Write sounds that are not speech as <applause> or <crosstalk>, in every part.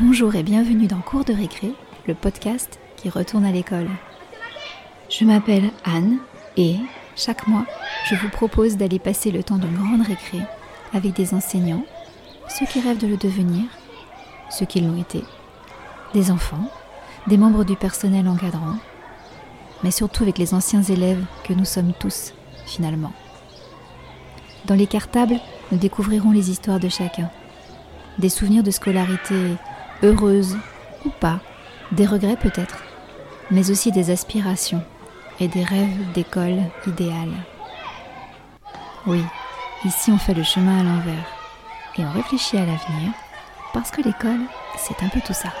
Bonjour et bienvenue dans Cours de récré, le podcast qui retourne à l'école. Je m'appelle Anne et chaque mois, je vous propose d'aller passer le temps d'une grande récré avec des enseignants, ceux qui rêvent de le devenir, ceux qui l'ont été, des enfants, des membres du personnel encadrant, mais surtout avec les anciens élèves que nous sommes tous, finalement. Dans les cartables, nous découvrirons les histoires de chacun, des souvenirs de scolarité heureuse ou pas, des regrets peut-être, mais aussi des aspirations et des rêves d'école idéale. Oui, ici on fait le chemin à l'envers et on réfléchit à l'avenir parce que l'école, c'est un peu tout ça.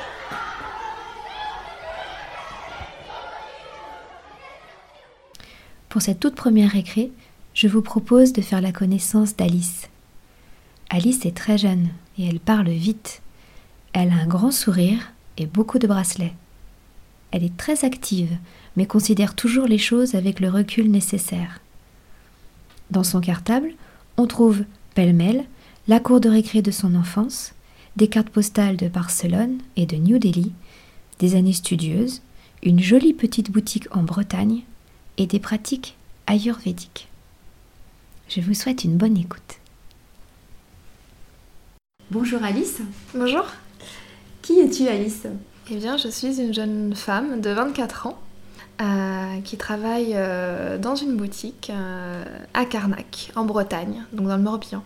Pour cette toute première récré, je vous propose de faire la connaissance d'Alice. Alice est très jeune et elle parle vite. Elle a un grand sourire et beaucoup de bracelets. Elle est très active, mais considère toujours les choses avec le recul nécessaire. Dans son cartable, on trouve pêle-mêle la cour de récré de son enfance, des cartes postales de Barcelone et de New Delhi, des années studieuses, une jolie petite boutique en Bretagne et des pratiques ayurvédiques. Je vous souhaite une bonne écoute. Bonjour Alice. Bonjour. Qui es-tu Alice? Eh bien, je suis une jeune femme de 24 ans euh, qui travaille euh, dans une boutique euh, à Carnac, en Bretagne, donc dans le Morbihan.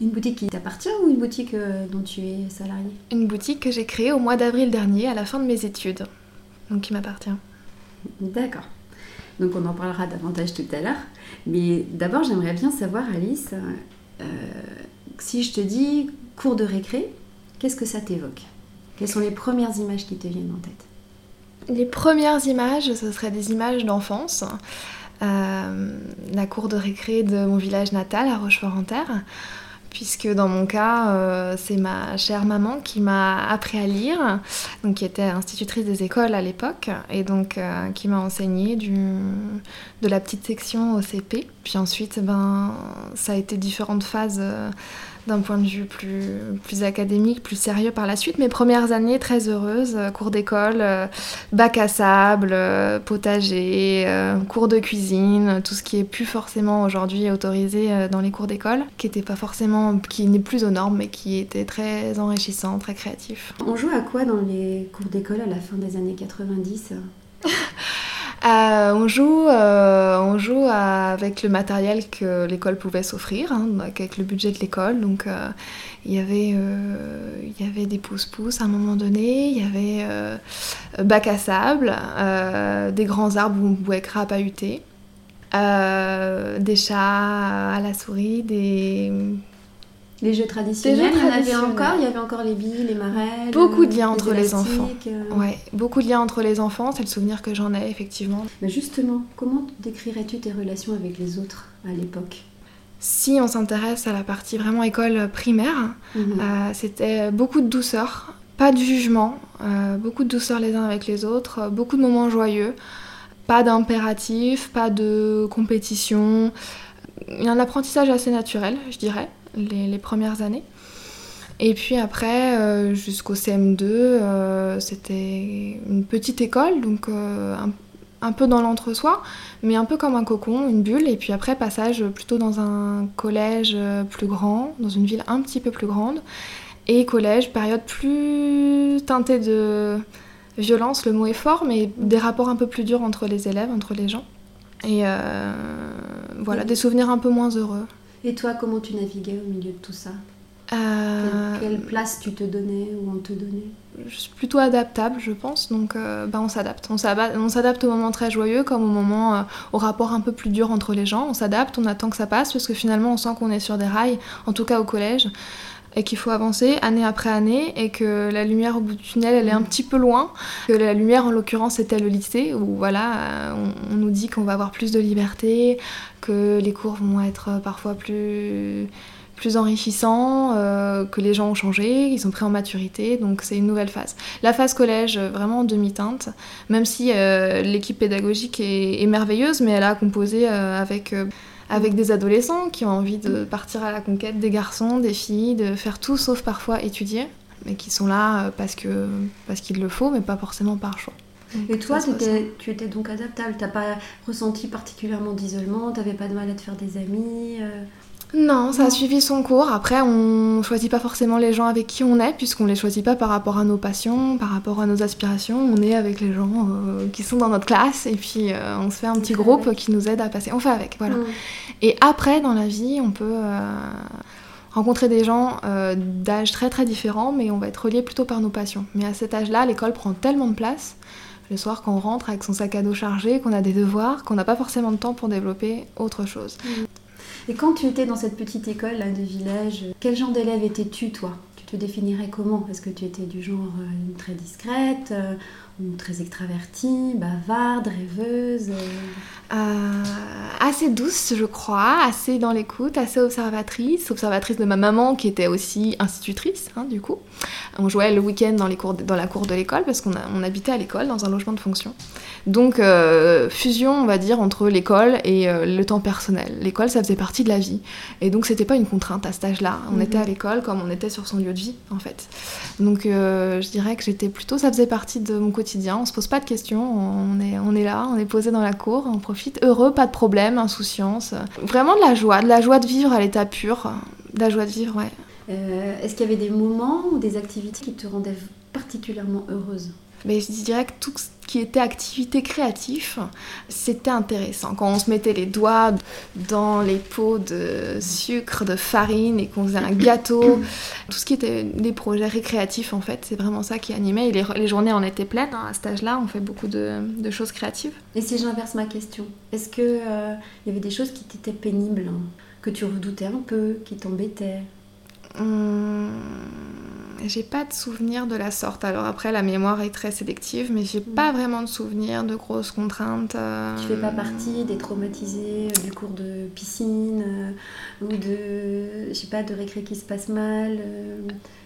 Une boutique qui t'appartient ou une boutique dont tu es salariée? Une boutique que j'ai créée au mois d'avril dernier, à la fin de mes études, donc qui m'appartient. D'accord. Donc on en parlera davantage tout à l'heure. Mais d'abord, j'aimerais bien savoir, Alice, si je te dis cours de récré, qu'est-ce que ça t'évoque? Quelles sont les premières images qui te viennent en tête? Les premières images, ce seraient des images d'enfance. Euh, la cour de récré de mon village natal, à Rochefort-en-Terre, puisque dans mon cas, euh, c'est ma chère maman qui m'a appris à lire, qui était institutrice des écoles à l'époque, et donc euh, qui m'a enseigné de la petite section au CP. Puis ensuite, ben, ça a été différentes phases d'un point de vue plus, plus académique, plus sérieux par la suite. Mes premières années très heureuses, euh, cours d'école, euh, bac à sable, euh, potager, cours de cuisine, tout ce qui est plus forcément aujourd'hui autorisé dans les cours d'école, qui était pas forcément, qui n'est plus aux normes, mais qui était très enrichissant, très créatif. On joue à quoi dans les cours d'école à la fin des années 90 <laughs> Euh, on joue, euh, on joue avec le matériel que l'école pouvait s'offrir, hein, avec le budget de l'école. Donc euh, il y avait, il y avait des pouces-pouces à un moment donné, il y avait bac à sable, des grands arbres où on pouvait crapahuter, des chats à la souris, des les jeux traditionnels, il y en avait encore, il y avait encore les billes, les marelles. Beaucoup de liens entre les enfants. Euh. Ouais, beaucoup de liens entre les enfants, c'est le souvenir que j'en ai effectivement. Mais justement, comment décrirais-tu tes relations avec les autres à l'époque? Si on s'intéresse à la partie vraiment école primaire, mhm. euh, c'était beaucoup de douceur, pas de jugement, euh, beaucoup de douceur les uns avec les autres, beaucoup de moments joyeux, pas d'impératif, pas de compétition. Un apprentissage assez naturel, je dirais les, premières années. Et puis après, euh, jusqu'au CM2, euh, c'était une petite école, donc euh, un, peu dans l'entre-soi, mais un peu comme un cocon, une bulle. Et puis après, passage plutôt dans un collège plus grand, dans une ville un petit peu plus grande. Et collège, période plus teintée de violence, le mot est fort, mais des rapports un peu plus durs entre les élèves, entre les gens. Et voilà, des souvenirs un peu moins heureux. Et toi, comment tu naviguais au milieu de tout ça euh, quelle, place tu te donnais ou on te donnait Je suis plutôt adaptable, je pense, donc euh, bah, on s'adapte. On s'adapte au moment très joyeux comme au moment, euh, au rapport un peu plus dur entre les gens. On s'adapte, on attend que ça passe parce que finalement on sent qu'on est sur des rails, en tout cas au collège et qu'il faut avancer année après année et que la lumière au bout du tunnel elle est un petit peu loin que la lumière en l'occurrence c'était le lycée où voilà on, nous dit qu'on va avoir plus de liberté que les cours vont être parfois plus plus enrichissants, euh, que les gens ont changé, ils sont pris en maturité, donc c'est une nouvelle phase. La phase collège, vraiment en demi-teinte, même si euh, l'équipe pédagogique est, merveilleuse, mais elle a composé euh, avec avec des adolescents qui ont envie de partir à la conquête des garçons, des filles, de faire tout sauf parfois étudier. mais qui sont là parce que parce qu'il le faut, mais pas forcément par choix. et toi, tu étais donc adaptable, t'as pas ressenti particulièrement d'isolement, t'avais pas de mal à te faire des amis non, ça a suivi son cours. Après, on choisit pas forcément les gens avec qui on est, puisqu'on les choisit pas par rapport à nos passions, par rapport à nos aspirations. On est avec les gens euh, qui sont dans notre classe, et puis euh, on se fait un petit groupe qui nous aide à passer. On fait avec, voilà. Et après, dans la vie, on peut euh, rencontrer des gens d'âge très très différents, mais on va être reliés plutôt par nos passions. Mais à cet âge-là, l'école prend tellement de place le soir quand on rentre avec son sac à dos chargé, qu'on a des devoirs, qu'on n'a pas forcément de temps pour développer autre chose. Et quand tu étais dans cette petite école là, de village, quel genre d'élève étais-tu toi? Tu te définirais comment? Est-ce que tu étais du genre euh, très discrète euh, très extravertie, bavarde, rêveuse euh, Assez douce, je crois, assez dans l'écoute, assez observatrice, observatrice de ma maman qui était aussi institutrice, hein, du coup. On jouait le week-end dans, dans la cour de l'école parce qu'on on habitait à l'école dans un logement de fonction. Donc, euh, fusion, on va dire, entre l'école et euh, le temps personnel. L'école, ça faisait partie de la vie. Et donc, c'était pas une contrainte à cet âge-là. On mhm. était à l'école comme on était sur son lieu de vie, en fait. Donc, euh, je dirais que j'étais plutôt, ça faisait partie de mon quotidien. On se pose pas de questions, on est, on est là, on est posé dans la cour, on profite. Heureux, pas de problème, insouciance. Vraiment de la joie, de la joie de vivre à l'état pur. De la joie de vivre, ouais. Est-ce qu'il y avait des moments ou des activités qui te rendaient particulièrement heureuse? Mais je dirais que tout ce qui était activité créative, c'était intéressant. Quand on se mettait les doigts dans les pots de sucre, de farine et qu'on faisait un gâteau, tout ce qui était des projets récréatifs en fait, c'est vraiment ça qui animait. Et les, journées en étaient pleines. Hein. À cet âge-là, on fait beaucoup de, choses créatives. Et si j'inverse ma question, est-ce qu'il euh, y avait des choses qui t'étaient pénibles, hein, que tu redoutais un peu, qui t'embêtaient? Hum, j'ai pas de souvenir de la sorte. Alors après, la mémoire est très sélective, mais j'ai pas mm. vraiment de souvenir de grosses contraintes. Euh... Tu fais pas partie des traumatisés euh, du cours de piscine euh, ou de, je sais pas, de récré qui se passe mal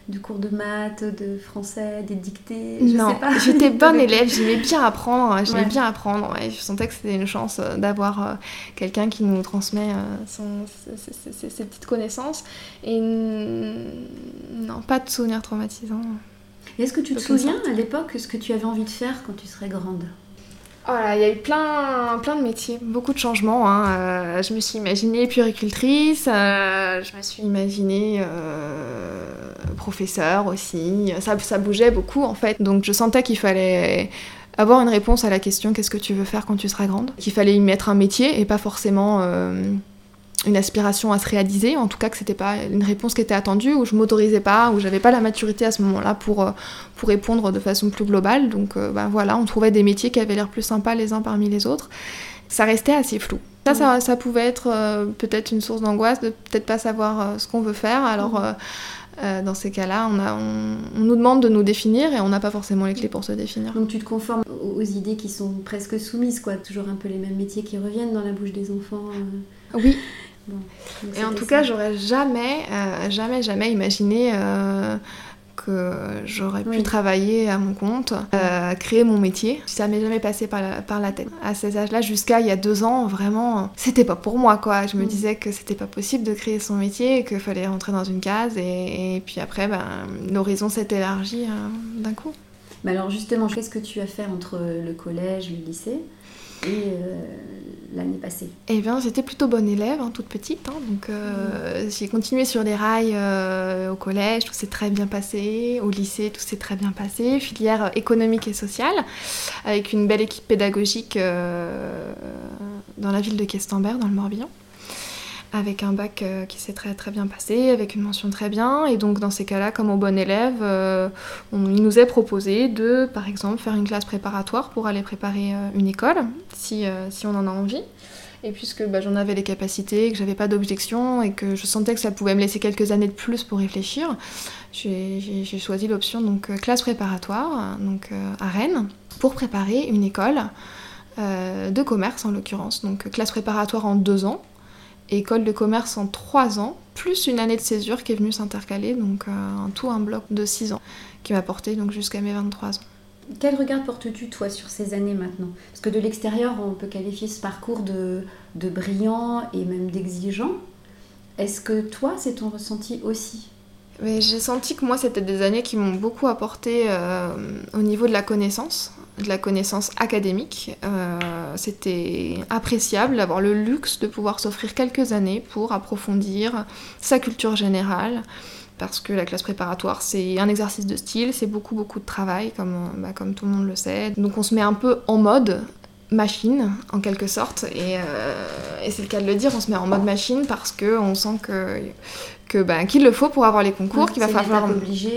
du cours de maths, de français, des dictées je Non, <laughs> j'étais bonne élève, j'aimais bien apprendre, hein, j'aimais bien apprendre. je sentais que c'était une chance euh, d'avoir euh, quelqu'un qui nous transmet euh, ses, petites connaissances. Et non, pas de souvenirs traumatisants. Est-ce que tu te souviens à l'époque ce que tu avais envie de faire quand tu serais grande? Oh il y a eu plein, plein de métiers, beaucoup de changements. Hein. Euh, je me suis imaginée puéricultrice, euh, je me suis imaginée euh, professeur aussi. Ça, ça bougeait beaucoup en fait. Donc je sentais qu'il fallait avoir une réponse à la question qu'est-ce que tu veux faire quand tu seras grande? Qu'il fallait y mettre un métier et pas forcément une aspiration à se réaliser, en tout cas que c'était pas une réponse qui était attendue, où je m'autorisais pas, où j'avais pas la maturité à ce moment-là pour, euh, pour répondre de façon plus globale. Donc ben voilà, on trouvait des métiers qui avaient l'air plus sympas les uns parmi les autres. Ça restait assez flou. Ça, ça, pouvait être euh, peut-être une source d'angoisse de peut-être pas savoir ce qu'on veut faire. Alors dans ces cas-là, on, nous demande de nous définir et on n'a pas forcément les clés pour se définir. Donc tu te conformes aux idées qui sont presque soumises, quoi. Toujours un peu les mêmes métiers qui reviennent dans la bouche des enfants. Oui, et en tout cas, j'aurais jamais, euh, jamais, jamais imaginé euh, que j'aurais pu travailler à mon compte, euh, créer mon métier. Ça m'est jamais passé par la, par la tête. À ces âges-là, jusqu'à il y a deux ans, vraiment, c'était pas pour moi, quoi. Je me mm. disais que c'était pas possible de créer son métier, qu'il fallait rentrer dans une case, et, puis après, ben, l'horizon s'est élargi d'un coup. Mais alors justement, qu'est-ce que tu as fait entre le collège, le lycée? Et euh, l'année passée Eh bien, j'étais plutôt bonne élève, hein, toute petite. Hein, donc, euh, j'ai continué sur les rails euh, au collège, tout s'est très bien passé. Au lycée, tout s'est très bien passé. Filière économique et sociale, avec une belle équipe pédagogique dans la ville de Questembert, dans le Morbihan avec un bac euh, qui s'est très très bien passé, avec une mention très bien. Et donc dans ces cas-là, comme au bon élève, euh, on, il nous est proposé de, par exemple, faire une classe préparatoire pour aller préparer euh, une école, si, on en a envie. Et puisque bah, j'en avais les capacités, que j'avais pas d'objection et que je sentais que ça pouvait me laisser quelques années de plus pour réfléchir, j'ai choisi l'option donc classe préparatoire, donc à Rennes, pour préparer une école de commerce en l'occurrence. Donc classe préparatoire en deux ans école de commerce en 3 ans, plus une année de césure qui est venue s'intercaler, donc euh, un tout un bloc de 6 ans, qui m'a porté donc jusqu'à mes 23 ans. Quel regard portes-tu toi sur ces années maintenant? Parce que de l'extérieur, on peut qualifier ce parcours de, de brillant et même d'exigeant. Est-ce que toi, c'est ton ressenti aussi? J'ai senti que moi, c'était des années qui m'ont beaucoup apporté euh, au niveau de la connaissance, de la connaissance académique. Euh, c'était appréciable d'avoir le luxe de pouvoir s'offrir quelques années pour approfondir sa culture générale. Parce que la classe préparatoire, c'est un exercice de style, c'est beaucoup, beaucoup de travail, comme, bah, comme tout le monde le sait. Donc on se met un peu en mode machine en quelque sorte et, et c'est le cas de le dire on se met en mode machine parce que on sent que que ben, qu'il le faut pour avoir les concours, qu'il va falloir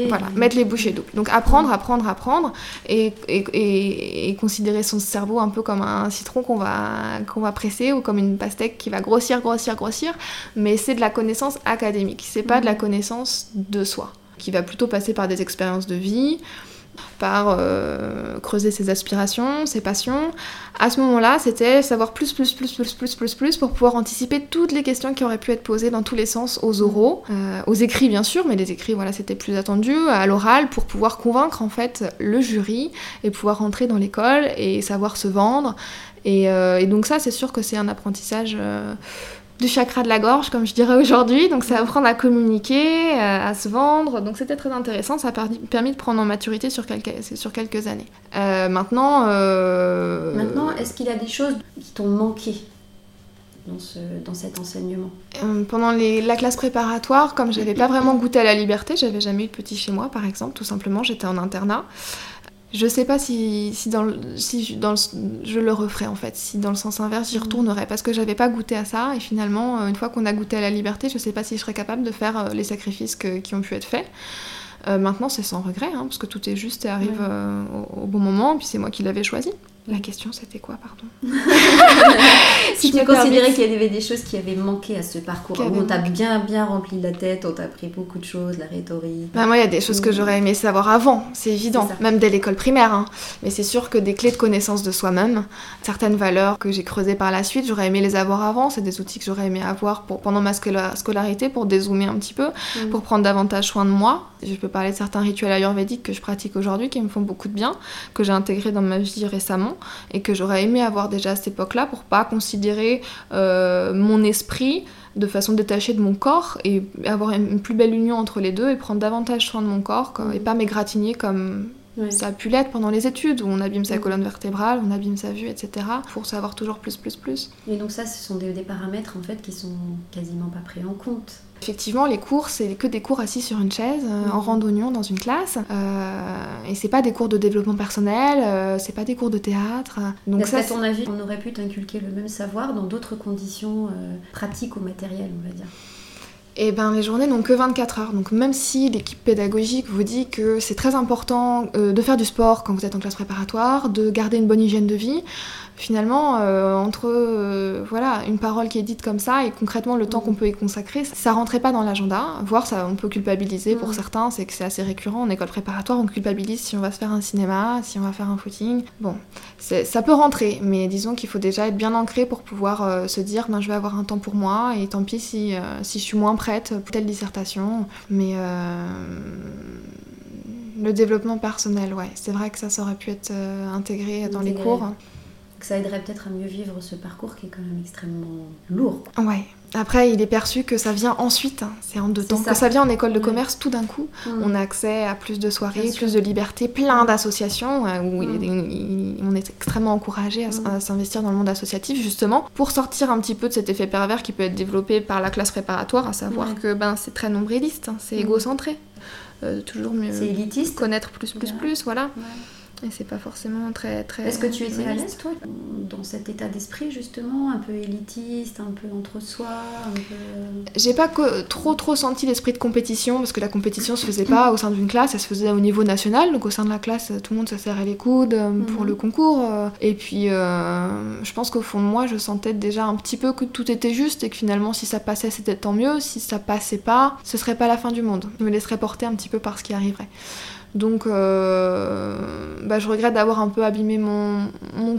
voilà, mettre les bouchées doubles. Donc apprendre, apprendre, apprendre, et, et, et, considérer son cerveau un peu comme un citron qu'on va, qu'on va presser ou comme une pastèque qui va grossir, grossir, grossir. Mais c'est de la connaissance académique, c'est pas de la connaissance de soi, qui va plutôt passer par des expériences de vie, par euh, creuser ses aspirations, ses passions. À ce moment-là, c'était savoir plus, plus, plus, plus, plus, plus, plus pour pouvoir anticiper toutes les questions qui auraient pu être posées dans tous les sens aux oraux, euh, aux écrits bien sûr, mais les écrits, voilà, c'était plus attendu, à l'oral pour pouvoir convaincre en fait le jury et pouvoir rentrer dans l'école et savoir se vendre. Et, euh, et donc ça, c'est sûr que c'est un apprentissage du chakra de la gorge, comme je dirais aujourd'hui. Donc, c'est apprendre à communiquer, euh, à se vendre. Donc, c'était très intéressant. Ça a permis de prendre en maturité sur quelques, sur quelques années. Euh, maintenant. Euh, maintenant, est-ce qu'il y a des choses qui t'ont manqué dans, ce, dans cet enseignement? Pendant les, la classe préparatoire, comme j'avais pas vraiment goûté à la liberté, j'avais jamais eu de petit chez moi, par exemple, tout simplement, j'étais en internat. Je sais pas si, si, dans, le, si dans je le referais en fait, si dans le sens inverse j'y mm. retournerais parce que j'avais pas goûté à ça et finalement une fois qu'on a goûté à la liberté, je sais pas si je serais capable de faire euh, les sacrifices qui ont pu être faits. Euh, maintenant c'est sans regret hein, parce que tout est juste et arrive euh, au, au, bon moment, puis c'est moi qui l'avais choisi. La question, c'était quoi, pardon? <laughs> Si tu considérais qu'il y avait des choses qui avaient manqué à ce parcours, où on t'a bien, bien rempli la tête, on t'a appris beaucoup de choses, la rhétorique. Bah, moi, il y a des choses que j'aurais aimé savoir avant, c'est évident, même dès l'école primaire. Hein. Mais c'est sûr que des clés de connaissance de soi-même, certaines valeurs que j'ai creusées par la suite, j'aurais aimé les avoir avant. C'est des outils que j'aurais aimé avoir pour, pendant ma scolarité pour dézoomer un petit peu, mm. pour prendre davantage soin de moi. Je peux parler de certains rituels ayurvédiques que je pratique aujourd'hui qui me font beaucoup de bien, que j'ai intégrés dans ma vie récemment et que j'aurais aimé avoir déjà à cette époque-là pour pas considérer euh, mon esprit de façon détachée de mon corps et avoir une plus belle union entre les deux et prendre davantage soin de mon corps et pas m'égratigner comme ça a pu l'être pendant les études où on abîme sa colonne vertébrale, on abîme sa vue, etc. pour savoir toujours plus, plus, plus. Et donc ça, ce sont des, des paramètres en fait qui sont quasiment pas pris en compte. Effectivement, les cours, c'est que des cours assis sur une chaise, euh, en randonnion dans une classe. Euh, et c'est pas des cours de développement personnel, euh, c'est pas des cours de théâtre. Donc ça, à ton avis, on aurait pu t'inculquer le même savoir dans d'autres conditions pratiques ou matérielles, on va dire et eh ben les journées n'ont que 24 heures. Donc même si l'équipe pédagogique vous dit que c'est très important de faire du sport quand vous êtes en classe préparatoire, de garder une bonne hygiène de vie, finalement, euh, entre euh, voilà, une parole qui est dite comme ça et concrètement le temps qu'on peut y consacrer, ça rentrait pas dans l'agenda. Voire ça, on peut culpabiliser pour mm. certains, c'est que c'est assez récurrent en école préparatoire, on culpabilise si on va se faire un cinéma, si on va faire un footing. Bon, ça peut rentrer, mais disons qu'il faut déjà être bien ancré pour pouvoir euh, se dire, ben, je vais avoir un temps pour moi et tant pis si, si je suis moins prête pour telle dissertation. Mais le développement personnel, ouais, c'est vrai que ça, ça aurait pu être intégré dans les cours ça aiderait peut-être à mieux vivre ce parcours qui est quand même extrêmement lourd. Ouais. Après, il est perçu que ça vient ensuite, hein. c'est en deux temps. Ça. Que ça vient en école de commerce, tout d'un coup, on a accès à plus de soirées, plus de liberté, plein d'associations euh, où on est extrêmement encouragé à, s'investir dans le monde associatif, justement, pour sortir un petit peu de cet effet pervers qui peut être développé par la classe préparatoire, à savoir que ben, c'est très nombriliste, hein. c'est égocentré. Euh, toujours mieux. C'est élitiste. Connaître plus, plus, plus, voilà. Et c'est pas forcément très. très Est-ce que tu étais à l'aise, toi, dans cet état d'esprit, justement, un peu élitiste, un peu entre soi peu... J'ai pas trop, trop senti l'esprit de compétition, parce que la compétition se faisait pas au sein d'une classe, elle se faisait au niveau national. Donc, au sein de la classe, tout le monde se serrait les coudes euh, pour mhm. le concours. Euh. Et puis, euh, je pense qu'au fond de moi, je sentais déjà un petit peu que tout était juste et que finalement, si ça passait, c'était tant mieux. Si ça passait pas, ce serait pas la fin du monde. Je me laisserais porter un petit peu par ce qui arriverait. Donc euh, bah, je regrette d'avoir un peu abîmé mon,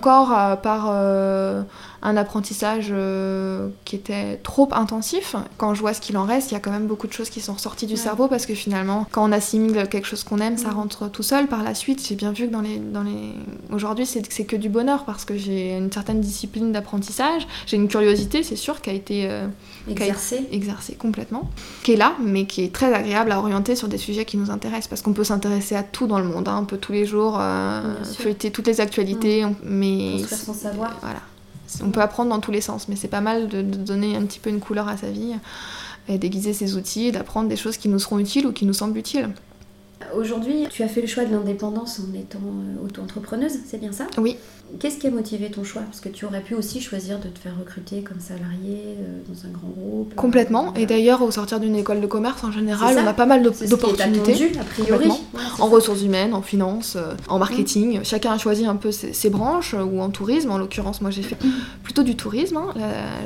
corps par, euh, un apprentissage euh, qui était trop intensif. Quand je vois ce qu'il en reste, il y a quand même beaucoup de choses qui sont ressorties du cerveau parce que finalement, quand on assimile quelque chose qu'on aime, ça rentre tout seul par la suite. J'ai bien vu que dans les, dans les... aujourd'hui, c'est que du bonheur parce que j'ai une certaine discipline d'apprentissage. J'ai une curiosité, c'est sûr, qui a été euh, exercée. exercée complètement, qui est là, mais qui est très agréable à orienter sur des sujets qui nous intéressent parce qu'on peut s'intéresser à tout dans le monde. Hein. On peut tous les jours euh, feuilleter toutes les actualités, mmh. mais. Construire son savoir. Voilà on peut apprendre dans tous les sens, mais c'est pas mal de, donner un petit peu une couleur à sa vie, et déguiser ses outils, et d'apprendre des choses qui nous seront utiles ou qui nous semblent utiles. Aujourd'hui, tu as fait le choix de l'indépendance en étant euh, auto-entrepreneuse, c'est bien ça? Oui. Qu'est-ce qui a motivé ton choix? Parce que tu aurais pu aussi choisir de te faire recruter comme salarié euh, dans un grand groupe. Euh, Complètement. Et d'ailleurs, au sortir d'une école de commerce, en général, on a pas mal d'opportunités. a priori. en ressources humaines, en finance, en marketing. Chacun a choisi un peu ses, branches, ou en tourisme. En l'occurrence, moi, j'ai fait plutôt du tourisme. Hein.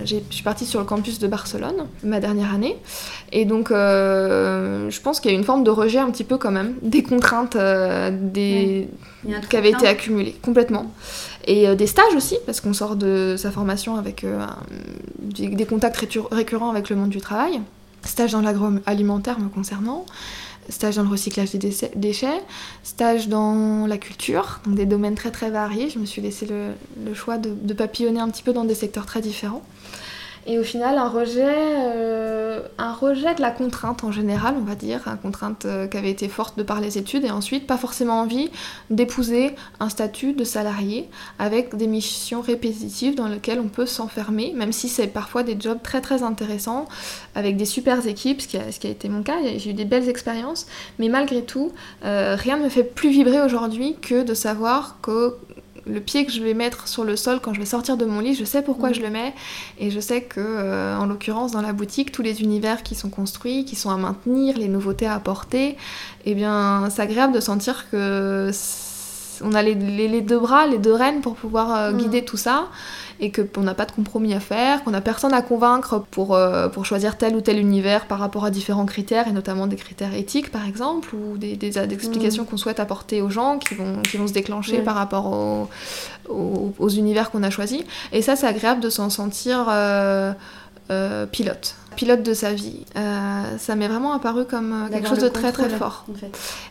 je suis partie sur le campus de Barcelone, ma dernière année. Et donc, je pense qu'il y a une forme de rejet un petit peu quand même des contraintes euh, des... qui avaient été accumulées complètement. Et euh, des stages aussi, parce qu'on sort de sa formation avec euh, des, contacts récurrents avec le monde du travail. Stage dans l'agroalimentaire me concernant, stage dans le recyclage des déchets, stage dans la culture, donc des domaines très très variés. Je me suis laissé le, choix de, papillonner un petit peu dans des secteurs très différents. Et au final, un rejet, euh, un rejet de la contrainte en général, on va dire, une contrainte euh, qui avait été forte de par les études, et ensuite pas forcément envie d'épouser un statut de salarié avec des missions répétitives dans lesquelles on peut s'enfermer, même si c'est parfois des jobs très très intéressants, avec des super équipes, ce qui a, ce qui a été mon cas, j'ai eu des belles expériences, mais malgré tout, euh, rien ne me fait plus vibrer aujourd'hui que de savoir que le pied que je vais mettre sur le sol quand je vais sortir de mon lit, je sais pourquoi mm. je le mets et je sais que euh, en l'occurrence dans la boutique tous les univers qui sont construits, qui sont à maintenir, les nouveautés à apporter, eh bien c'est agréable de sentir que on a les, deux bras, les deux rênes pour pouvoir euh, mm. guider tout ça et qu'on n'a pas de compromis à faire, qu'on n'a personne à convaincre pour, euh, pour choisir tel ou tel univers par rapport à différents critères, et notamment des critères éthiques par exemple, ou des, des, explications mm. qu'on souhaite apporter aux gens qui vont, qui vont se déclencher par rapport aux, aux, univers qu'on a choisis. Et ça, c'est agréable de s'en sentir euh, euh, pilote pilote de sa vie. Euh, ça m'est vraiment apparu comme euh, quelque chose de très très fort.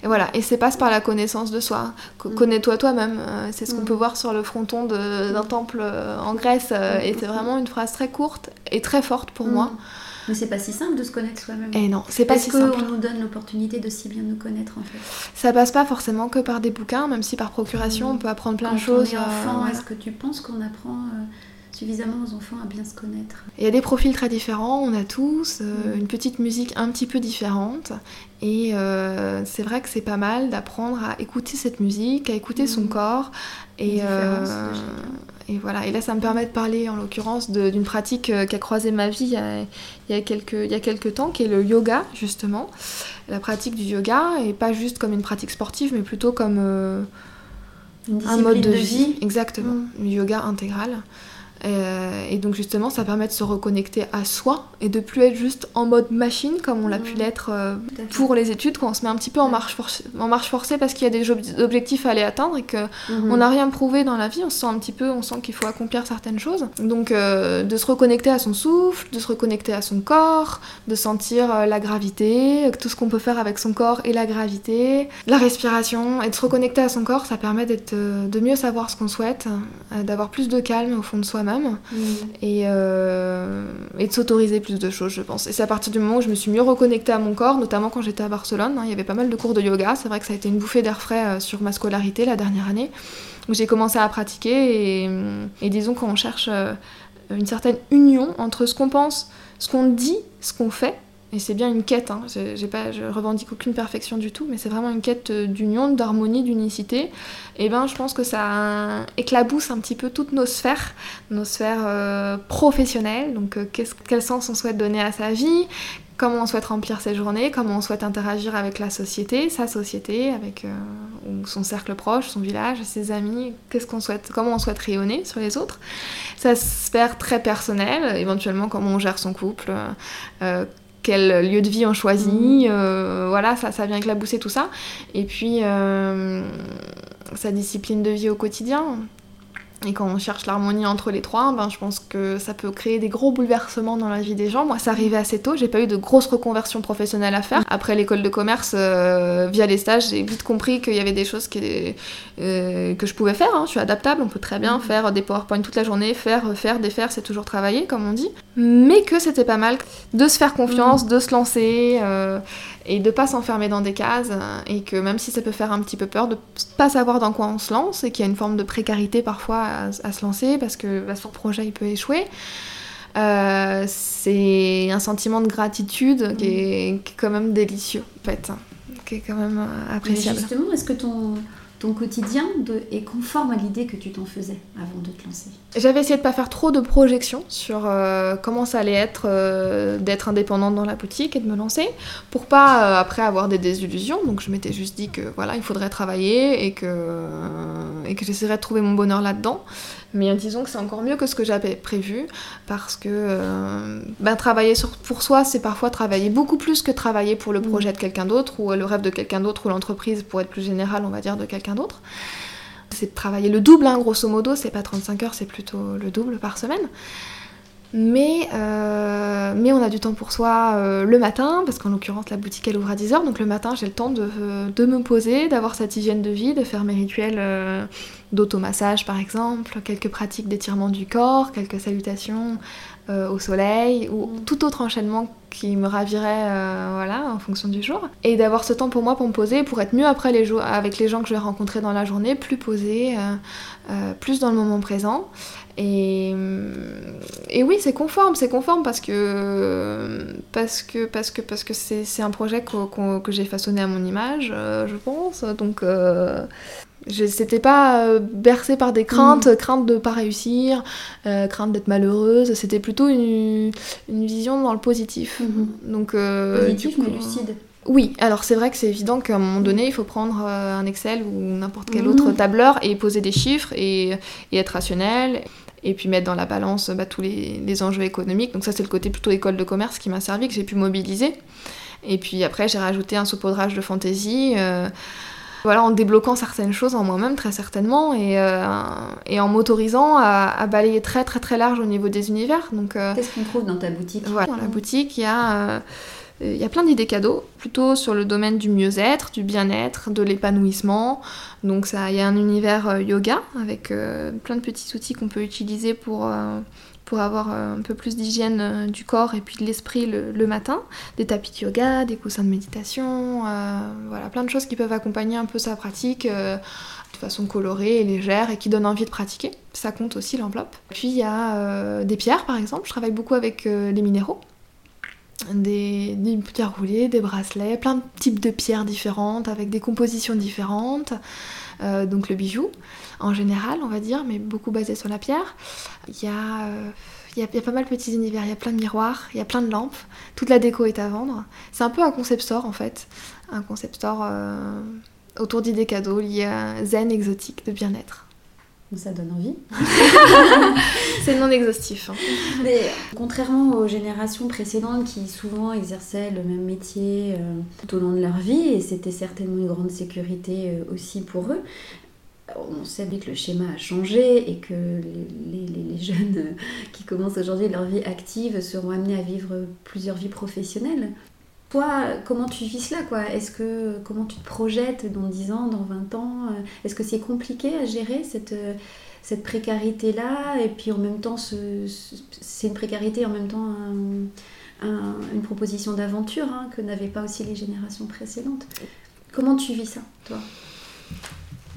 Et voilà, et c'est passe par la connaissance de soi. Mm. Connais-toi toi-même. C'est ce qu'on mm. peut voir sur le fronton d'un temple en Grèce. Mm. Et c'est vraiment une phrase très courte et très forte pour moi. Mais c'est pas si simple de se connaître soi-même. Et non, c'est pas si simple. Est-ce qu'on nous donne l'opportunité de si bien nous connaître en fait? Ça passe pas forcément que par des bouquins, même si par procuration on peut apprendre plein de choses. On est enfant, est-ce que tu penses qu'on apprend suffisamment aux enfants à bien se connaître. Il y a des profils très différents, on a tous euh, mm. une petite musique un petit peu différente et euh, c'est vrai que c'est pas mal d'apprendre à écouter cette musique, à écouter son mm. corps et, euh, et voilà. Et là, ça me permet de parler en l'occurrence d'une pratique qui a croisé ma vie il y a, il, y a quelques, il y a quelques temps, qui est le yoga justement. La pratique du yoga et pas juste comme une pratique sportive, mais plutôt comme un mode de, vie. Exactement, mm. yoga intégral. Euh, et donc justement, ça permet de se reconnecter à soi et de plus être juste en mode machine comme on l'a pu l'être euh, pour les études, quand on se met un petit peu en marche, forcée, en marche forcée parce qu'il y a des objectifs à aller atteindre et qu'on mmh. n'a rien prouvé dans la vie, on se sent un petit peu, on sent qu'il faut accomplir certaines choses. Donc euh, de se reconnecter à son souffle, de se reconnecter à son corps, de sentir la gravité, tout ce qu'on peut faire avec son corps et la gravité, la respiration. Et de se reconnecter à son corps, ça permet d'être, de mieux savoir ce qu'on souhaite, d'avoir plus de calme au fond de soi-même Mm. Euh, et, de s'autoriser plus de choses, je pense. Et c'est à partir du moment où je me suis mieux reconnectée à mon corps, notamment quand j'étais à Barcelone. Hein, il y avait pas mal de cours de yoga. C'est vrai que ça a été une bouffée d'air frais euh, sur ma scolarité la dernière année, où j'ai commencé à pratiquer. Et, disons qu'on cherche euh, une certaine union entre ce qu'on pense, ce qu'on dit, ce qu'on fait et c'est bien une quête, hein. j'ai pas, je revendique aucune perfection du tout, mais c'est vraiment une quête euh, d'union, d'harmonie, d'unicité. Et ben je pense que ça éclabousse un petit peu toutes nos sphères, nos sphères euh, professionnelles, donc euh, quel sens on souhaite donner à sa vie, comment on souhaite remplir ses journées, comment on souhaite interagir avec la société, sa société, avec son cercle proche, son village, ses amis, qu'est-ce qu'on souhaite, comment on souhaite rayonner sur les autres? Sa sphère très personnelle, éventuellement comment on gère son couple, quel lieu de vie on choisit, mmh. euh, voilà, ça, ça vient éclabousser tout ça. Et puis, euh, sa discipline de vie au quotidien. Et quand on cherche l'harmonie entre les trois, ben, je pense que ça peut créer des gros bouleversements dans la vie des gens. Moi, ça arrivait assez tôt, j'ai pas eu de grosse reconversion professionnelle à faire. Après l'école de commerce, euh, via les stages, j'ai vite compris qu'il y avait des choses qui, euh, que je pouvais faire. Hein. Je suis adaptable, on peut très bien mmh. faire des PowerPoint toute la journée, faire, faire, défaire, c'est toujours travailler, comme on dit. Mais que c'était pas mal de se faire confiance, mmh. de se lancer. Euh, et de pas s'enfermer dans des cases et que même si ça peut faire un petit peu peur de pas savoir dans quoi on se lance et qu'il y a une forme de précarité parfois à, se lancer parce que bah, son projet il peut échouer euh, c'est un sentiment de gratitude qui, est, qui, est, quand même délicieux en fait qui est quand même euh, appréciable. Mais justement est-ce que ton ton quotidien est conforme à l'idée que tu t'en faisais avant de te lancer J'avais essayé de pas faire trop de projections sur euh, comment ça allait être euh, d'être indépendante dans la boutique et de me lancer, pour pas euh, après avoir des désillusions. Donc je m'étais juste dit que voilà, il faudrait travailler et que, et que j'essaierais de trouver mon bonheur là-dedans. Mais disons que c'est encore mieux que ce que j'avais prévu parce que euh, ben, travailler sur, pour soi, c'est parfois travailler beaucoup plus que travailler pour le mm. projet de quelqu'un d'autre ou le rêve de quelqu'un d'autre ou l'entreprise, pour être plus général, on va dire, de quelqu'un d'autre. C'est travailler le double, hein, grosso modo, c'est pas 35 heures, c'est plutôt le double par semaine. Mais, euh, mais on a du temps pour soi euh, le matin, parce qu'en l'occurrence la boutique elle ouvre à 10h, donc le matin j'ai le temps de, de me poser, d'avoir cette hygiène de vie, de faire mes rituels euh, d'automassage par exemple, quelques pratiques d'étirement du corps, quelques salutations au soleil, ou mm. tout autre enchaînement qui me ravirait voilà, en fonction du jour. Et d'avoir ce temps pour moi pour me poser, pour être mieux après les avec les gens que je vais rencontrer dans la journée, plus posé, plus dans le moment présent. Et, et oui, c'est conforme, c'est conforme parce que parce que parce que parce que c'est un projet que j'ai façonné à mon image, euh, je pense. Donc euh, c'était pas euh, bercé par des craintes, mm. crainte de pas réussir, euh, crainte d'être malheureuse. C'était plutôt une, une, vision dans le positif. Mm-hmm. Donc positif mais lucide. Oui, alors c'est vrai que c'est évident qu'à un moment donné, il faut prendre un Excel ou n'importe quel mm. autre tableur et poser des chiffres et, et être rationnel et puis mettre dans la balance bah, tous les, enjeux économiques. Donc ça c'est le côté plutôt école de commerce qui m'a servi, que j'ai pu mobiliser. Et puis après j'ai rajouté un saupoudrage de fantaisie. Euh, voilà, en débloquant certaines choses en moi-même très certainement et, euh, et en m'autorisant à, balayer très très très large au niveau des univers. Donc euh, qu'est-ce qu'on trouve dans ta boutique? Voilà, dans la boutique il y a il y a plein d'idées cadeaux, plutôt sur le domaine du mieux-être, du bien-être, de l'épanouissement. Donc ça, il y a un univers euh, yoga avec euh, plein de petits outils qu'on peut utiliser pour, euh, pour avoir un peu plus d'hygiène du corps et puis de l'esprit le, matin. Des tapis de yoga, des coussins de méditation, voilà, plein de choses qui peuvent accompagner un peu sa pratique de façon colorée et légère et qui donnent envie de pratiquer. Ça compte aussi l'enveloppe. Puis il y a des pierres par exemple, je travaille beaucoup avec les minéraux des, des, pierres roulées, des bracelets, plein de types de pierres différentes avec des compositions différentes. Euh, donc le bijou en général, on va dire, mais beaucoup basé sur la pierre. Il y a. Euh, y, a, pas mal de petits univers, il y a plein de miroirs, il y a plein de lampes, toute la déco est à vendre. C'est un peu un concept store en fait, un concept store euh, autour d'idées cadeaux liées à zen exotique de bien-être. Ça donne envie. <laughs> c'est non exhaustif. Hein. Mais contrairement aux générations précédentes qui souvent exerçaient le même métier euh, tout au long de leur vie, et c'était certainement une grande sécurité euh, aussi pour eux, on sait bien que le schéma a changé et que les, les, les jeunes euh, qui commencent aujourd'hui leur vie active seront amenés à vivre plusieurs vies professionnelles. Toi, comment tu vis cela quoi? Est-ce que comment tu te projettes dans 10 ans, dans 20 ans? Euh, Est-ce que c'est compliqué à gérer cette, euh, précarité là et puis en même temps c'est une précarité en même temps une proposition d'aventure hein, que n'avaient pas aussi les générations précédentes. Comment tu vis ça toi?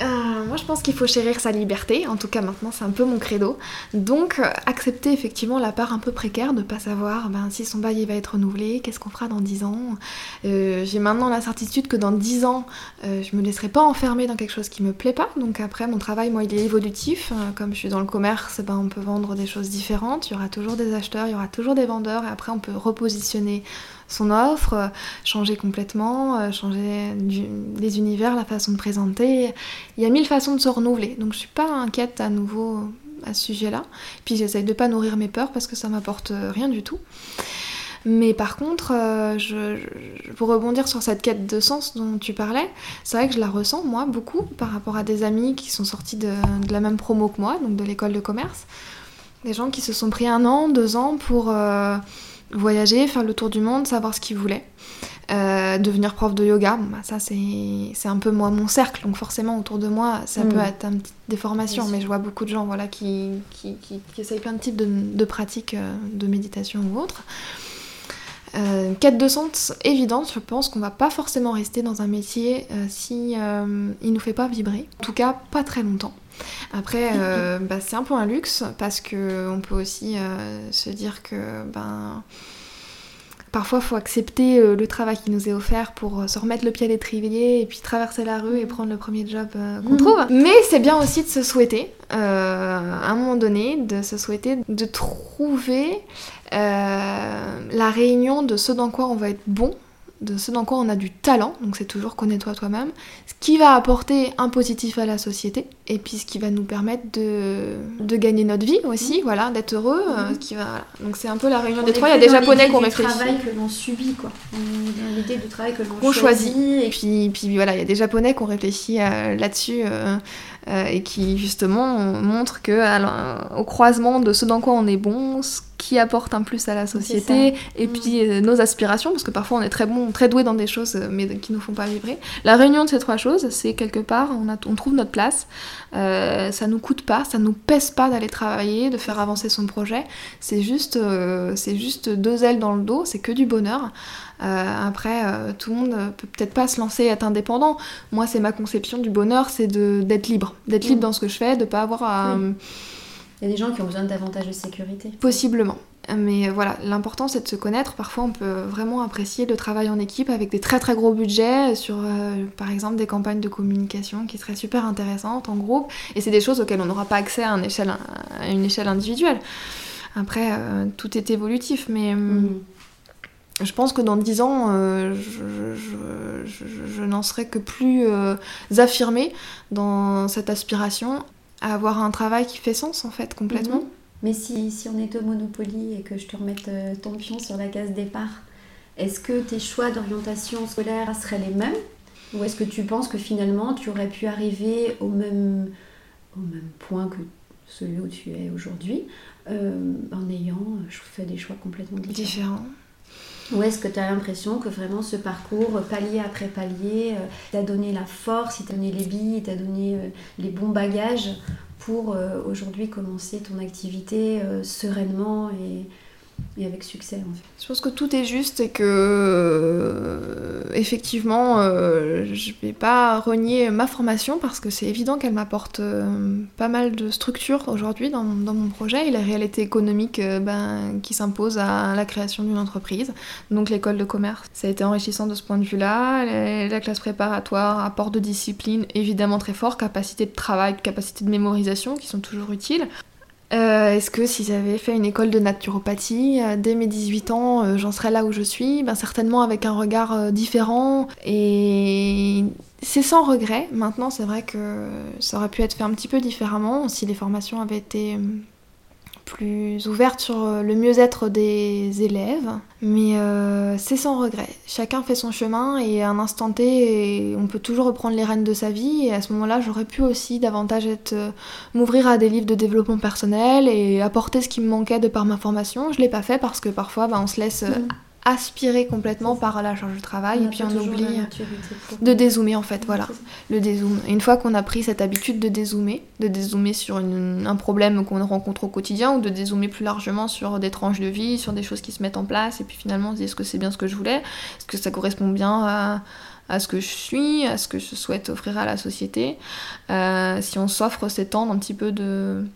Euh, moi, je pense qu'il faut chérir sa liberté. En tout cas, maintenant, c'est un peu mon credo. Donc, euh, accepter effectivement la part un peu précaire de pas savoir ben, si son bail va être renouvelé, qu'est-ce qu'on fera dans 10 ans. Euh, j'ai maintenant la certitude que dans 10 ans, je me laisserai pas enfermer dans quelque chose qui me plaît pas. Donc, après, mon travail, moi, il est évolutif. comme je suis dans le commerce, ben, on peut vendre des choses différentes. Il y aura toujours des acheteurs, il y aura toujours des vendeurs. Et après, on peut repositionner son offre, changer complètement, euh, changer les univers, la façon de présenter. Il y a mille façons de se renouveler. Donc je suis pas inquiète à nouveau à ce sujet-là. Puis j'essaye de pas nourrir mes peurs parce que ça m'apporte rien du tout. Mais par contre, euh, je, pour rebondir sur cette quête de sens dont tu parlais, c'est vrai que je la ressens, moi, beaucoup, par rapport à des amis qui sont sortis de, la même promo que moi, donc de l'école de commerce. Des gens qui se sont pris un an, deux ans pour euh, voyager, faire le tour du monde, savoir ce qu'ils voulaient. Euh, devenir prof de yoga, bah, ça c'est un peu moi mon cercle, donc forcément autour de moi ça mm. peut être un petit des formations, mais je vois beaucoup de gens voilà, qui, qui, qui, essayent plein de types de, de pratiques euh, de méditation ou autres. Euh, quête de sens évidente, je pense qu'on va pas forcément rester dans un métier si il nous fait pas vibrer. En tout cas, pas très longtemps. Après, bah, c'est un peu un luxe parce que on peut aussi se dire que ben Parfois, il faut accepter euh, le travail qui nous est offert pour euh, se remettre le pied à l'étrier et puis traverser la rue et prendre le premier job euh, qu'on mm. trouve. Mais c'est bien aussi de se souhaiter, à un moment donné, de se souhaiter de trouver la réunion de ce dans quoi on va être bon de ce dans quoi on a du talent, donc c'est toujours connais-toi toi-même, ce qui va apporter un positif à la société, et puis ce qui va nous permettre de, de gagner notre vie aussi, mmh. voilà, d'être heureux. Euh, mmh. qui va, donc c'est un peu la réunion des trois, il y a des japonais qui ont réfléchi. le travail que l'on subit, quoi. L'idée du travail que l'on choisit. Et puis, puis voilà, il y a des japonais qui ont réfléchi euh, là-dessus. Euh, et qui justement montrent que au croisement de ce dans quoi on est bon, ce qui apporte un plus à la société, et puis mmh. nos aspirations, parce que parfois on est très bon, très doué dans des choses, mais qui nous font pas vibrer. La réunion de ces trois choses, c'est quelque part, on, a, on trouve notre place, euh, ça nous coûte pas, ça nous pèse pas d'aller travailler, de faire avancer son projet. C'est juste, euh, c'est juste deux ailes dans le dos, c'est que du bonheur. Euh, après, tout le monde peut peut-être pas se lancer et être indépendant. Moi, c'est ma conception du bonheur, c'est d'être libre, d'être libre mm. dans ce que je fais, de pas avoir à. Il y a des gens qui ont besoin davantage de sécurité. Possiblement. Mais voilà, l'important c'est de se connaître. Parfois, on peut vraiment apprécier le travail en équipe avec des très très gros budgets sur, euh, par exemple, des campagnes de communication qui seraient super intéressantes en groupe. Et c'est des choses auxquelles on n'aura pas accès à, une échelle, à une échelle individuelle. Après, euh, tout est évolutif, mais. Euh, mhm. Je pense que dans 10 ans, je, je, n'en serai que plus affirmée dans cette aspiration à avoir un travail qui fait sens, en fait, complètement. Mhm. Mais si, si on est au Monopoly et que je te remette euh, ton pion sur la case départ, est-ce que tes choix d'orientation scolaire seraient les mêmes? Ou est-ce que tu penses que finalement tu aurais pu arriver au même, au même point que celui où tu es aujourd'hui euh, en ayant fait des choix complètement différents, différents. Ou est-ce que tu as l'impression que vraiment ce parcours, palier après palier, euh, t'a donné la force, t'a donné les billes, il t'a donné les bons bagages pour euh, aujourd'hui commencer ton activité euh, sereinement et, et avec succès en fait. Je pense que tout est juste et que euh, effectivement euh, je vais pas renier ma formation parce que c'est évident qu'elle m'apporte euh, pas mal de structure aujourd'hui dans, mon projet et la réalité économique ben, qui s'impose à la création d'une entreprise. Donc l'école de commerce, ça a été enrichissant de ce point de vue-là. La classe préparatoire, apport de discipline évidemment très fort, capacité de travail, capacité de mémorisation qui sont toujours utiles. Euh, est-ce que si j'avais fait une école de naturopathie euh, dès mes 18 ans, euh, j'en serais là où je suis? Ben, Certainement avec un regard différent et c'est sans regret. Maintenant, c'est vrai que ça aurait pu être fait un petit peu différemment si les formations avaient été plus ouverte sur euh, le mieux-être des élèves, mais euh, c'est sans regret. Chacun fait son chemin et à un instant T, on peut toujours reprendre les rênes de sa vie. Et à ce moment-là, j'aurais pu aussi davantage euh, m'ouvrir à des livres de développement personnel et apporter ce qui me manquait de par ma formation. Je l'ai pas fait parce que parfois, bah, on se laisse mm aspiré complètement par la charge de travail et puis on oublie de dézoomer en fait voilà. Le dézoom. Une fois qu'on a pris cette habitude de dézoomer de dézoomer sur un problème qu'on rencontre au quotidien ou de dézoomer plus largement sur des tranches de vie sur des choses qui se mettent en place et puis finalement on se dit est-ce que c'est bien ce que je voulais? Est-ce que ça correspond bien à, à ce que je suis? À ce que je souhaite offrir à la société? Euh, si on s'offre ces temps d'un petit peu de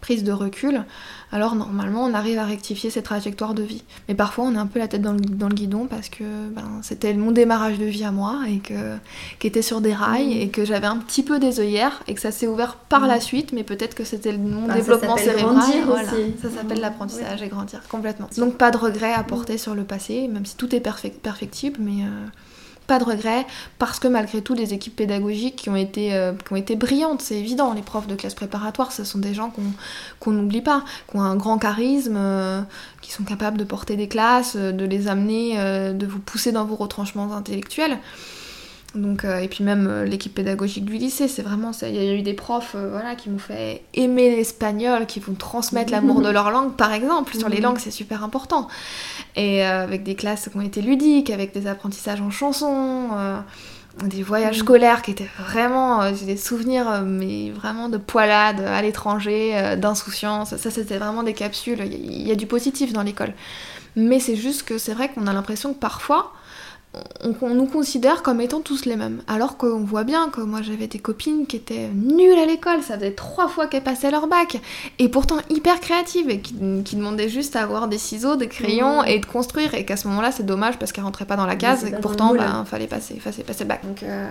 prise de recul, alors normalement on arrive à rectifier ses trajectoires de vie. Mais parfois on est un peu la tête dans le, guidon parce que ben, c'était mon démarrage de vie à moi et que qui était sur des rails mmh. et que j'avais un petit peu des œillères et que ça s'est ouvert par mmh. la suite, mais peut-être que c'était mon bah, développement cérébral. Voilà. Ça s'appelle mmh. l'apprentissage et grandir complètement. Donc pas de regrets à porter sur le passé, même si tout est perfectible, mais euh, pas de regrets, parce que malgré tout, les équipes pédagogiques qui ont été, euh, qui ont été brillantes, c'est évident. Les profs de classe préparatoire, ce sont des gens qu'on n'oublie pas, qui ont un grand charisme, euh, qui sont capables de porter des classes, euh, de les amener, de vous pousser dans vos retranchements intellectuels. Donc, euh, et puis même euh, l'équipe pédagogique du lycée, c'est vraiment ça. Il y a eu des profs euh, voilà, qui m'ont fait aimer l'espagnol, qui vont transmettre l'amour de leur langue, par exemple. Sur les mhm. langues, c'est super important. Et avec des classes qui ont été ludiques, avec des apprentissages en chanson, des voyages mhm. scolaires qui étaient vraiment. J'ai des souvenirs, mais vraiment de poilade à l'étranger, d'insouciance. Ça, c'était vraiment des capsules. Il y a du positif dans l'école. Mais c'est juste que c'est vrai qu'on a l'impression que parfois on, nous considère comme étant tous les mêmes. Alors qu'on voit bien que moi j'avais des copines qui étaient nulles à l'école, ça faisait trois fois qu'elles passaient leur bac, et pourtant hyper créatives, et qui, demandaient juste à avoir des ciseaux, des crayons et de construire, et qu'à ce moment-là c'est dommage parce qu'elles rentraient pas dans la case, et que pourtant il ben, fallait passer, fallait passer le bac. Donc, euh,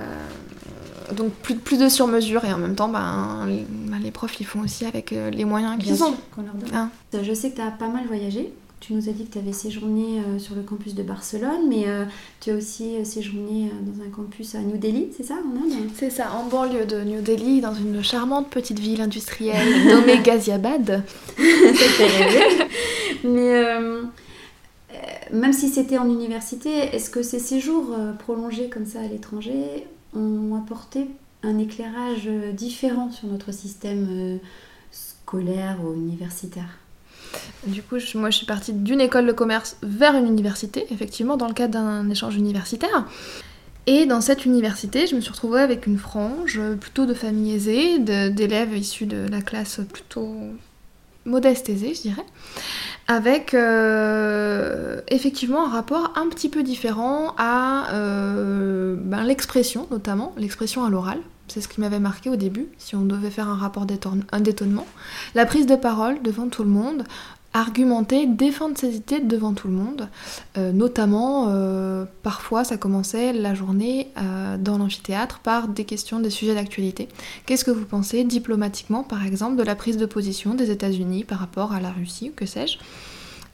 donc plus, plus de sur-mesure, et en même temps ben, ben, les, profs ils font aussi avec euh, les moyens qu'ils ont. Hein. Je sais que tu as pas mal voyagé. Tu nous as dit que tu avais séjourné euh, sur le campus de Barcelone, mais euh, tu as aussi euh, séjourné dans un campus à New Delhi, c'est ça, en Inde? C'est ça, en banlieue de New Delhi, dans une charmante petite ville industrielle <laughs> nommée Ghaziabad. mais même si c'était en université, est-ce que ces séjours prolongés comme ça à l'étranger ont apporté un éclairage différent sur notre système scolaire ou universitaire? Du coup, moi, je suis partie d'une école de commerce vers une université, effectivement, dans le cadre d'un échange universitaire. Et dans cette université, je me suis retrouvée avec une frange plutôt de famille aisée, d'élèves issus de la classe plutôt modeste aisée, je dirais, avec euh, effectivement un rapport un petit peu différent à euh, ben, l'expression, notamment l'expression à l'oral. C'est ce qui m'avait marqué au début, si on devait faire un rapport d'étonnement. La prise de parole devant tout le monde, argumenter, défendre ses idées devant tout le monde. Euh, notamment, euh, parfois, ça commençait la journée euh, dans l'amphithéâtre par des questions, des sujets d'actualité. Qu'est-ce que vous pensez diplomatiquement, par exemple, de la prise de position des États-Unis par rapport à la Russie ou que sais-je?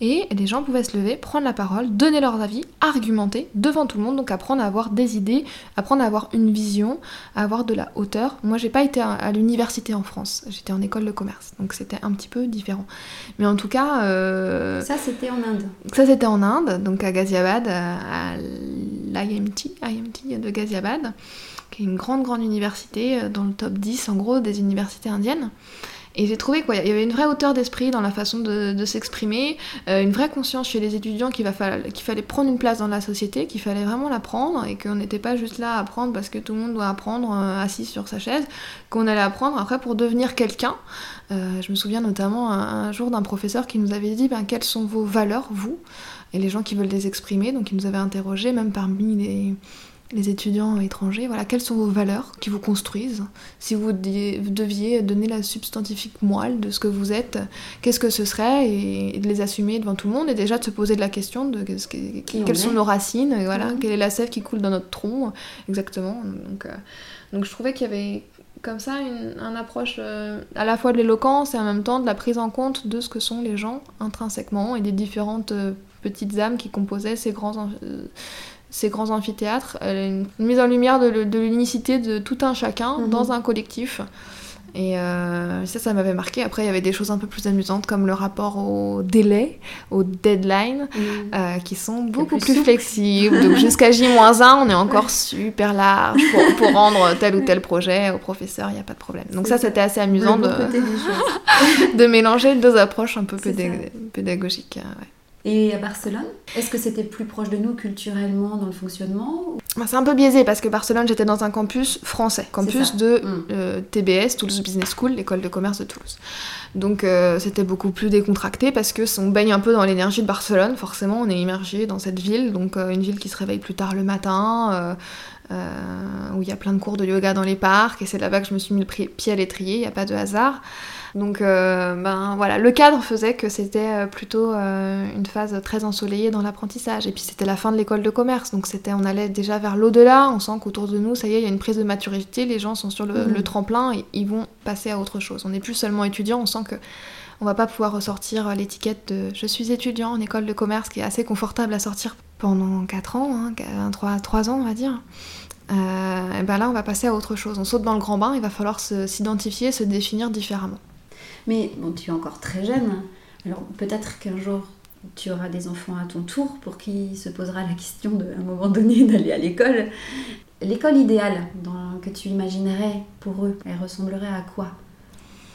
Et les gens pouvaient se lever, prendre la parole, donner leurs avis, argumenter devant tout le monde, donc apprendre à avoir des idées, apprendre à avoir une vision, à avoir de la hauteur. Moi, j'ai pas été à l'université en France, j'étais en école de commerce, donc c'était un petit peu différent. Mais en tout cas. Euh, ça, c'était en Inde. Ça, c'était en Inde, donc à Ghaziabad, à l'IMT, IMT de Ghaziabad, qui est une grande, grande université euh, dans le top 10 en gros des universités indiennes. Et j'ai trouvé qu'il y avait une vraie hauteur d'esprit dans la façon de, s'exprimer, euh, une vraie conscience chez les étudiants qu'il fallait prendre une place dans la société, qu'il fallait vraiment la prendre et qu'on n'était pas juste là à apprendre parce que tout le monde doit apprendre euh, assis sur sa chaise, qu'on allait apprendre après pour devenir quelqu'un. Euh, je me souviens notamment un, jour d'un professeur qui nous avait dit ben, quelles sont vos valeurs, vous, et les gens qui veulent les exprimer. Donc il nous avait interrogé, même parmi les les étudiants étrangers, voilà, quelles sont vos valeurs qui vous construisent Si vous deviez donner la substantifique moelle de ce que vous êtes, qu'est-ce que ce serait et, de les assumer devant tout le monde et déjà de se poser de la question de quelles sont nos racines, voilà, quelle est la sève qui coule dans notre tronc, exactement. Donc, euh, donc je trouvais qu'il y avait comme ça une, approche euh, à la fois de l'éloquence et en même temps de la prise en compte de ce que sont les gens intrinsèquement et des différentes euh, petites âmes qui composaient ces grands ces grands amphithéâtres, une mise en lumière de, l'unicité de tout un chacun mhm. dans un collectif. Et euh, ça, ça m'avait marqué. Après, il y avait des choses un peu plus amusantes comme le rapport au délai, au deadline, euh, qui sont beaucoup plus, flexibles. Donc jusqu'à J-1, on est encore super large pour, rendre tel ou tel projet au professeur, il n'y a pas de problème. Donc ça, c'était assez amusant de, <laughs> de mélanger deux approches un peu pédagogiques. Ouais. Et à Barcelone, est-ce que c'était plus proche de nous culturellement dans le fonctionnement bah, C'est un peu biaisé parce que Barcelone, j'étais dans un campus français, campus de mm. euh, TBS, Toulouse Business School, l'école de commerce de Toulouse. Donc euh, c'était beaucoup plus décontracté parce que on baigne un peu dans l'énergie de Barcelone, forcément on est immergé dans cette ville, donc euh, une ville qui se réveille plus tard le matin, où il y a plein de cours de yoga dans les parcs, et c'est là-bas que je me suis mis le pied à l'étrier, il n'y a pas de hasard. Donc euh, ben voilà, le cadre faisait que c'était euh, plutôt euh, une phase très ensoleillée dans l'apprentissage. Et puis c'était la fin de l'école de commerce, donc c'était, on allait déjà vers l'au-delà. On sent qu'autour de nous, ça y est, il y a une prise de maturité. Les gens sont sur le, mhm. tremplin et ils vont passer à autre chose. On n'est plus seulement étudiant, on sent que on va pas pouvoir ressortir l'étiquette de je suis étudiant en école de commerce qui est assez confortable à sortir pendant 4 ans, 3, hein, ans on va dire, et ben là on va passer à autre chose. On saute dans le grand bain, il va falloir s'identifier, se définir différemment. Mais bon, tu es encore très jeune, alors peut-être qu'un jour tu auras des enfants à ton tour pour qui se posera la question de, moment donné <laughs> d'aller à l'école. L'école idéale que tu imaginerais pour eux, elle ressemblerait à quoi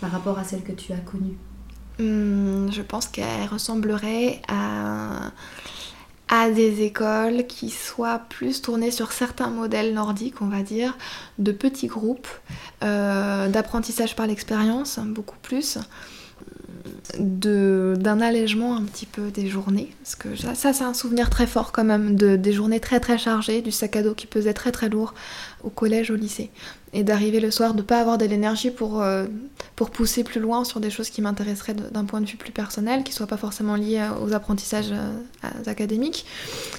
par rapport à celle que tu as connue? Hmm, Je pense qu'elle ressemblerait à, à des écoles qui soient plus tournées sur certains modèles nordiques, on va dire, de petits groupes, euh, d'apprentissage par l'expérience, beaucoup plus d'un allègement un petit peu des journées. Parce que ça, c'est un souvenir très fort quand même, de, des journées très très chargées, du sac à dos qui pesait très très lourd au collège, au lycée. Et d'arriver le soir, de ne pas avoir de l'énergie pour, euh, pour pousser plus loin sur des choses qui m'intéresseraient d'un point de vue plus personnel, qui ne soient pas forcément liées aux apprentissages euh, académiques.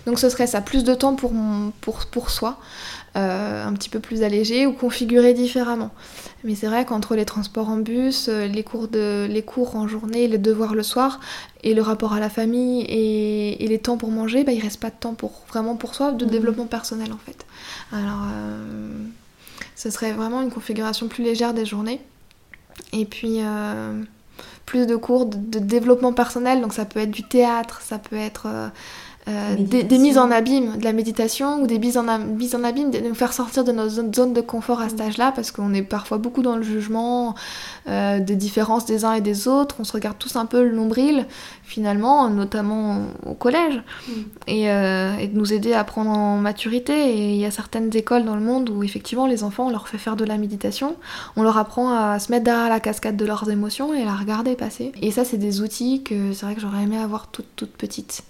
Donc ce serait ça, plus de temps pour, pour, pour soi. Euh, un petit peu plus allégé ou configuré différemment. Mais c'est vrai qu'entre les transports en bus, les cours, de, les cours en journée, les devoirs le soir, et le rapport à la famille et, les temps pour manger, bah, il reste pas de temps pour, vraiment pour soi, de mmh. développement personnel en fait. Alors, ce serait vraiment une configuration plus légère des journées. Et puis, plus de cours de, développement personnel, donc ça peut être du théâtre, ça peut être euh, des, mises en abîme, de la méditation ou des mises en, mises en abîme, de nous faire sortir de notre zone de confort à cet mm. âge-là parce qu'on est parfois beaucoup dans le jugement euh, des différences des uns et des autres, on se regarde tous un peu le nombril finalement, notamment au collège, mm. euh, et, de nous aider à prendre en maturité. Et il y a certaines écoles dans le monde où effectivement les enfants, on leur fait faire de la méditation, on leur apprend à se mettre derrière la cascade de leurs émotions et à la regarder passer. Et ça, c'est des outils que c'est vrai que j'aurais aimé avoir toute, toute petite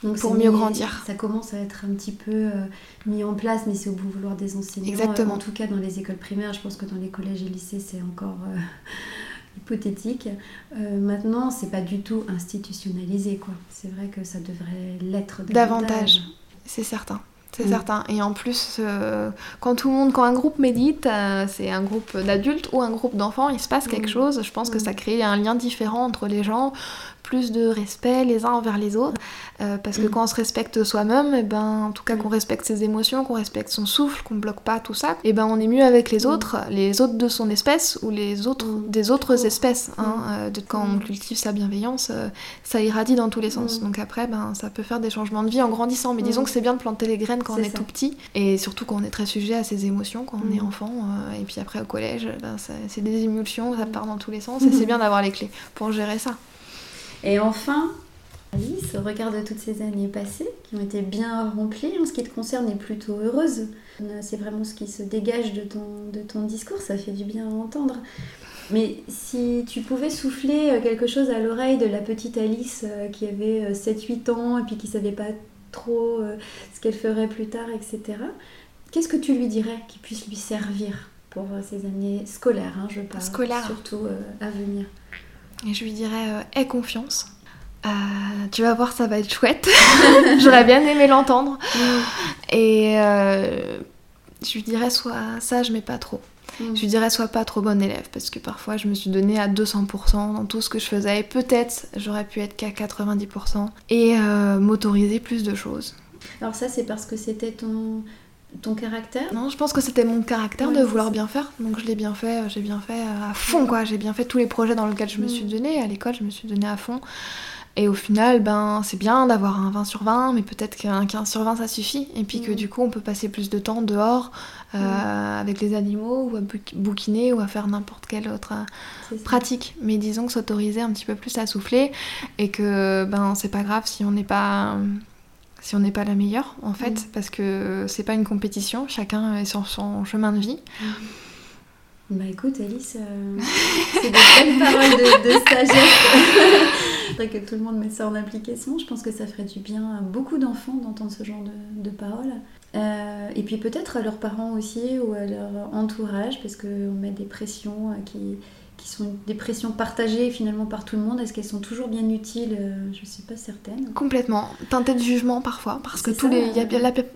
pour mieux grandir. Ça commence à être un petit peu euh, mis en place, mais c'est au bon vouloir des enseignants. Exactement. En tout cas, dans les écoles primaires, je pense que dans les collèges et lycées, c'est encore euh, <laughs> hypothétique. Euh, maintenant, c'est pas du tout institutionnalisé, quoi. C'est vrai que ça devrait l'être davantage. c'est certain. C'est mm. certain. Et en plus, quand tout le monde, quand un groupe médite, c'est un groupe d'adultes ou un groupe d'enfants, il se passe quelque mm. chose. Je pense que mm. ça crée un lien différent entre les gens plus de respect les uns envers les autres. Euh, parce que mm. quand on se respecte soi-même, et eh ben, en tout cas mm. qu'on respecte ses émotions, qu'on respecte son souffle, qu'on bloque pas tout ça, et eh ben on est mieux avec les mm. autres, les autres de son espèce ou les autres des autres espèces. Hein, euh, de, quand on cultive sa bienveillance, euh, ça irradie dans tous les sens. Donc après, ben, ça peut faire des changements de vie en grandissant. Mais disons que c'est bien de planter les graines quand on est tout petit, et surtout quand on est très sujet à ses émotions, quand on est enfant. et puis après au collège, ben, c'est des émulsions, ça part dans tous les sens, et c'est <laughs> bien d'avoir les clés pour gérer ça. Et enfin, Alice, au regard de toutes ces années passées, qui ont été bien remplies, en ce qui te concerne, est plutôt heureuse. C'est vraiment ce qui se dégage de ton, de ton discours, ça fait du bien à entendre. Mais si tu pouvais souffler euh, quelque chose à l'oreille de la petite Alice euh, qui avait 7-8 euh, ans et puis qui savait pas trop ce qu'elle ferait plus tard, etc., qu'est-ce que tu lui dirais qui puisse lui servir pour ces années scolaires, hein, je parle, Scolaire. surtout à venir? Et je lui dirais euh, Aie confiance. Euh, tu vas voir, ça va être chouette. <laughs> J'aurais bien aimé l'entendre. Mm. Et euh, je lui dirais Sois sage, mais pas trop. Mm. Je lui dirais Sois pas trop bonne élève, parce que parfois je me suis donnée à 200% dans tout ce que je faisais. Et peut-être j'aurais pu être qu'à 90% et m'autoriser plus de choses. Alors, ça, c'est parce que c'était ton ton caractère Non, je pense que c'était mon caractère de vouloir bien faire. Donc je l'ai bien fait, euh, j'ai bien fait euh, à fond quoi. J'ai bien fait tous les projets dans lesquels je me suis mm. donnée. À l'école, je me suis donnée à fond. Et au final, ben, c'est bien d'avoir un 20 sur 20, mais peut-être qu'un 15 sur 20 ça suffit. Et puis que mm. du coup, on peut passer plus de temps dehors euh, mm. avec les animaux ou à bouquiner ou à faire n'importe quelle autre pratique. Mais disons que s'autoriser un petit peu plus à souffler et que ben, c'est pas grave si on n'est pas si on n'est pas la meilleure en fait, mm. parce que c'est pas une compétition, chacun est sur son chemin de vie. Mm. Bah écoute Alice, euh, c'est des belles paroles de, sagesse. <laughs> Faudrait que tout le monde mette ça en application. Je pense que ça ferait du bien à beaucoup d'enfants d'entendre ce genre de, paroles. Euh, et puis peut-être à leurs parents aussi ou à leur entourage, parce qu'on met des pressions euh, qui, qui sont des pressions partagées finalement par tout le monde, est-ce qu'elles sont toujours bien utiles? Euh, Je ne suis pas certaine. Complètement. Teinté de jugement parfois, parce que tous les, il y,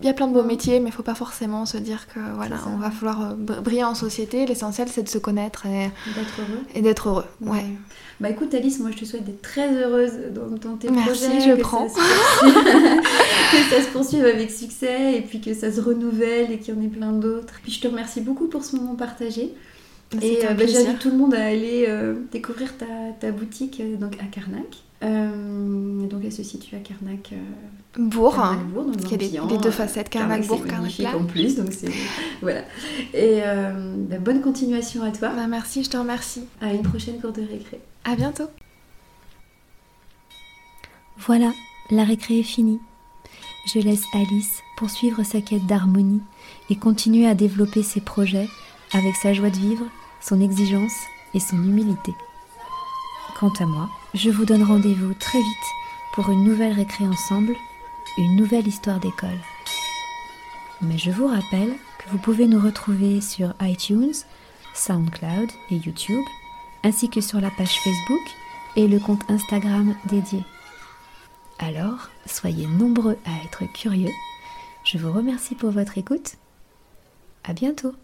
a plein de beaux métiers, mais il ne faut pas forcément se dire que voilà, on va falloir euh, briller en société. L'essentiel, c'est de se connaître et d'être heureux. Et d'être heureux. Ouais. Bah écoute Alice, moi je te souhaite d'être très heureuse dans, tes Merci, projets. je prends. <laughs> que ça se poursuive avec succès et puis que ça se renouvelle et qu'il y en ait plein d'autres. Puis je te remercie beaucoup pour ce moment partagé. Et euh, bah, j'invite tout le monde à aller euh, découvrir ta, ta boutique euh, donc à Carnac. donc elle se situe à Carnac. Bourg, Bourg donc il y a les, deux facettes, Carnac, Bourg, Carnac en plus, donc c'est <laughs> voilà. Et bah, bonne continuation à toi. Bah, merci, je te remercie. À une prochaine cour de récré. À bientôt. Voilà, la récré est finie. Je laisse Alice poursuivre sa quête d'harmonie et continuer à développer ses projets avec sa joie de vivre son exigence et son humilité. Quant à moi, je vous donne rendez-vous très vite pour une nouvelle récré ensemble, une nouvelle histoire d'école. Mais je vous rappelle que vous pouvez nous retrouver sur iTunes, SoundCloud et YouTube, ainsi que sur la page Facebook et le compte Instagram dédié. Alors, soyez nombreux à être curieux. Je vous remercie pour votre écoute. À bientôt!